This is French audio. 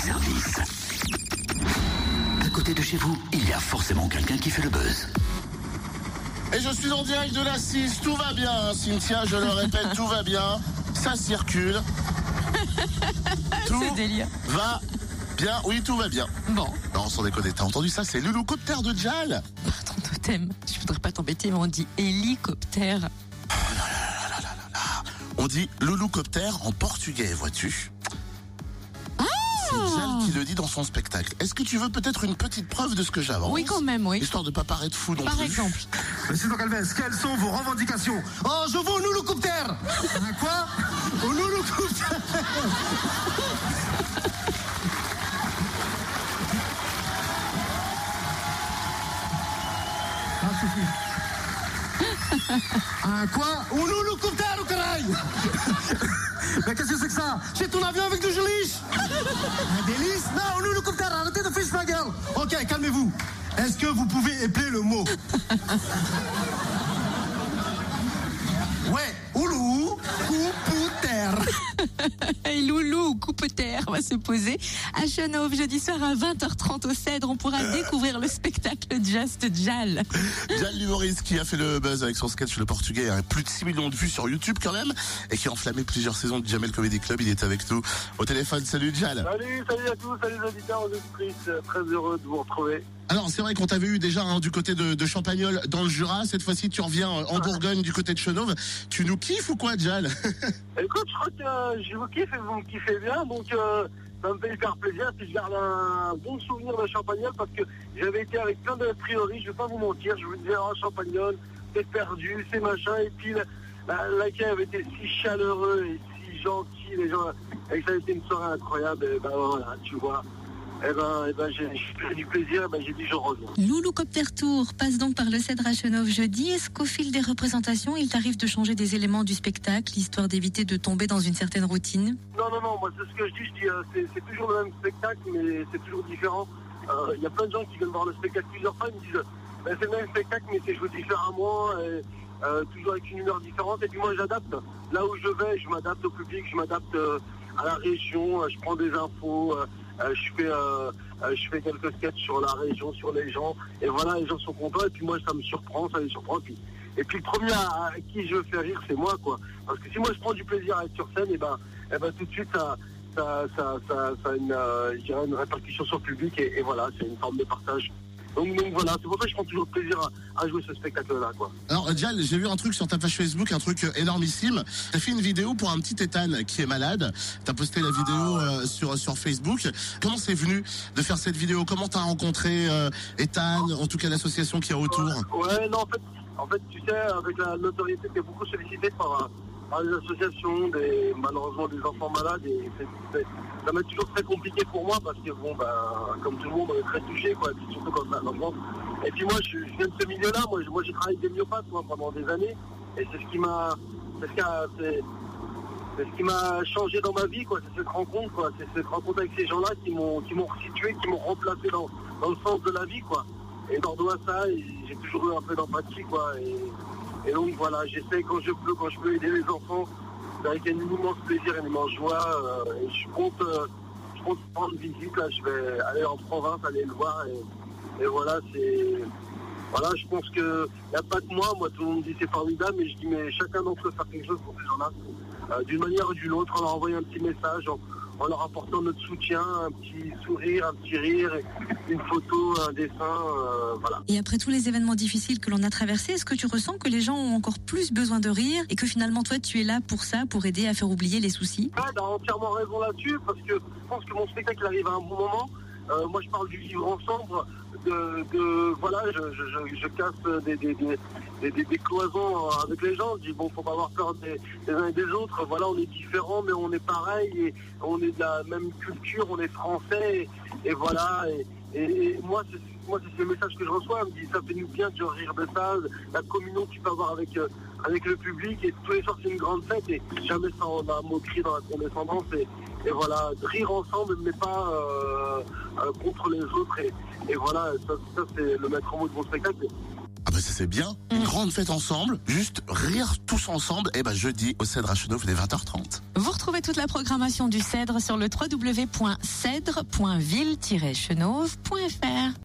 service. À côté de chez vous, il y a forcément quelqu'un qui fait le buzz. Et je suis en direct de la 6, tout va bien, hein, Cynthia, je le répète, tout va bien, ça circule. Tout C'est délire. va bien, oui, tout va bien. Bon, Non, sans déconner, t'as entendu ça? C'est l'hélicoptère de Jal ton totem. Je voudrais pas t'embêter, mais on dit hélicoptère. On dit l'hélicoptère en portugais, vois-tu? C'est Jal qui le dit dans son spectacle. Est-ce que tu veux peut-être une petite preuve de ce que j'avance Oui, quand même, oui. Histoire de pas paraître fou non Par plus. exemple. Monsieur Calves, quelles sont vos revendications Oh, je veux un hélicoptère Un quoi Ah, suffit. Un quoi Un hélicoptère, au caraï Mais qu'est-ce que c'est que ça? J'ai ton avion avec du geliche Un délice? Non, un hélicoptère, arrêtez de faire ma gueule. Ok, calmez-vous. Est-ce que vous pouvez épeler le mot? Ouais, oulou, coupe-terre. Et Loulou, coupe terre, va se poser à Chenauve jeudi soir à 20h30 au Cèdre. On pourra découvrir le spectacle Just Jal. Jal l'humoriste qui a fait le buzz avec son sketch Le Portugais, hein, plus de 6 millions de vues sur YouTube quand même, et qui a enflammé plusieurs saisons de Jamel Comedy Club. Il est avec nous au téléphone. Salut Jal. Salut, salut à tous, salut les auditeurs, aux auditrices, très heureux de vous retrouver. Alors c'est vrai qu'on t'avait eu déjà hein, du côté de, de Champagnol dans le Jura. Cette fois-ci tu reviens euh, en Bourgogne du côté de Chenauve. Tu nous kiffes ou quoi Jal Écoute, je crois que euh, je vous kiffe et vous me kiffez bien, donc euh, ça me fait hyper plaisir, puis je garde un bon souvenir de Champagnol parce que j'avais été avec plein de priori, je vais pas vous mentir, je vous disais, oh Champagnol, c'est perdu, c'est machin, et puis la- la- l'accueil avait été si chaleureux et si gentil, les gens, et que ça a été une soirée incroyable, et ben voilà, tu vois. Et ben, eh ben j'ai pris du plaisir, et ben j'ai dit je reviens. Louloucopter Tour passe donc par le Cèdre à Chenauve jeudi. Est-ce qu'au fil des représentations, il t'arrive de changer des éléments du spectacle, histoire d'éviter de tomber dans une certaine routine? Non, non, non, moi c'est ce que je dis, je dis euh, c'est, toujours le même spectacle, mais c'est toujours différent. Euh, Il y a plein de gens qui viennent voir le spectacle plusieurs fois, ils me disent Ben, c'est le même spectacle, mais c'est joué différemment, et, euh, toujours avec une humeur différente, et puis moi j'adapte. Là où je vais, je m'adapte au public, je m'adapte euh, à la région, euh, je prends des infos, je, fais, euh, euh, je fais quelques sketchs sur la région, sur les gens, et voilà, les gens sont contents, et puis moi ça me surprend, ça les surprend, puis et puis le premier à, qui je veux faire rire, c'est moi, quoi. Parce que si moi je prends du plaisir à être sur scène, et ben, et ben tout de suite ça, ça, ça, a une, euh, répercussion sur le public, et voilà, c'est une forme de partage. Donc, donc voilà, c'est pour ça que je prends toujours plaisir à, à jouer ce spectacle-là, quoi. Alors Jal, j'ai vu un truc sur ta page Facebook, un truc euh, énormissime. T'as fait une vidéo pour un petit Ethan qui est malade. T'as posté la vidéo euh, sur sur Facebook. Comment c'est venu de faire cette vidéo? Comment t'as rencontré euh, Ethan En tout cas l'association qui est autour? Ouais, non, en fait, en fait, tu sais, avec la notoriété, t'es beaucoup sollicité par, par les associations, des, malheureusement des enfants malades, et ça m'est toujours très compliqué pour moi parce que, bon, ben, comme tout le monde, on est très touché, quoi, surtout quand on a un enfant. Et puis moi, je, viens de ce milieu-là, moi, j'ai travaillé avec des myopathes moi, pendant des années, et c'est ce qui m'a. C'est ce qui m'a changé dans ma vie. C'est cette rencontre. C'est cette rencontre avec ces gens-là qui m'ont, qui resitué, qui m'ont remplacé dans, dans le sens de la vie, quoi. Et à ça, j'ai toujours eu un peu d'empathie, quoi. Et donc voilà, j'essaie quand je peux, quand je peux aider les enfants, avec un immense plaisir, une immense joie. euh, et je compte, euh, je compte prendre visite. Là, je vais aller en province, aller le voir. Et, voilà, c'est. Voilà, je pense que n'y a pas que moi. Moi, tout le monde dit c'est formidable, mais je dis mais chacun d'entre eux faire quelque chose pour ces gens-là, euh, d'une manière ou d'une autre, en leur envoyant un petit message, en leur apportant notre soutien, un petit sourire, un petit rire, une photo, un dessin, euh, voilà. Et après tous les événements difficiles que l'on a traversés, est-ce que tu ressens que les gens ont encore plus besoin de rire et que finalement toi tu es là pour ça, pour aider à faire oublier les soucis? Ouais, t'as entièrement raison là-dessus, parce que je pense que mon spectacle arrive à un bon moment. Euh, moi, je parle du vivre ensemble, de, voilà, je, je, je, casse des, des, des, cloisons euh, avec les gens. Je dis, bon, faut pas avoir peur des, uns et des autres. Voilà, on est différents, mais on est pareil, et on est de la même culture, on est français, et, voilà. Et, moi, c'est le message que je reçois. Elle me dit, ça fait nous bien de rire de ça, la communion que tu peux avoir avec, euh, avec le public. Et tous les soirs, c'est une grande fête. Et jamais sans la moquerie dans la condescendance. Et, et voilà, de rire ensemble, mais pas euh, euh, contre les autres. Et, et voilà, ça, ça, c'est le maître mot de mon spectacle. Ah bah ça c'est bien. Une grande fête ensemble, juste rire tous ensemble. Et bah jeudi au Cèdre à Chenauve dès 20h30. Vous retrouvez toute la programmation du Cèdre sur le www.cèdre.ville-chenauve.fr.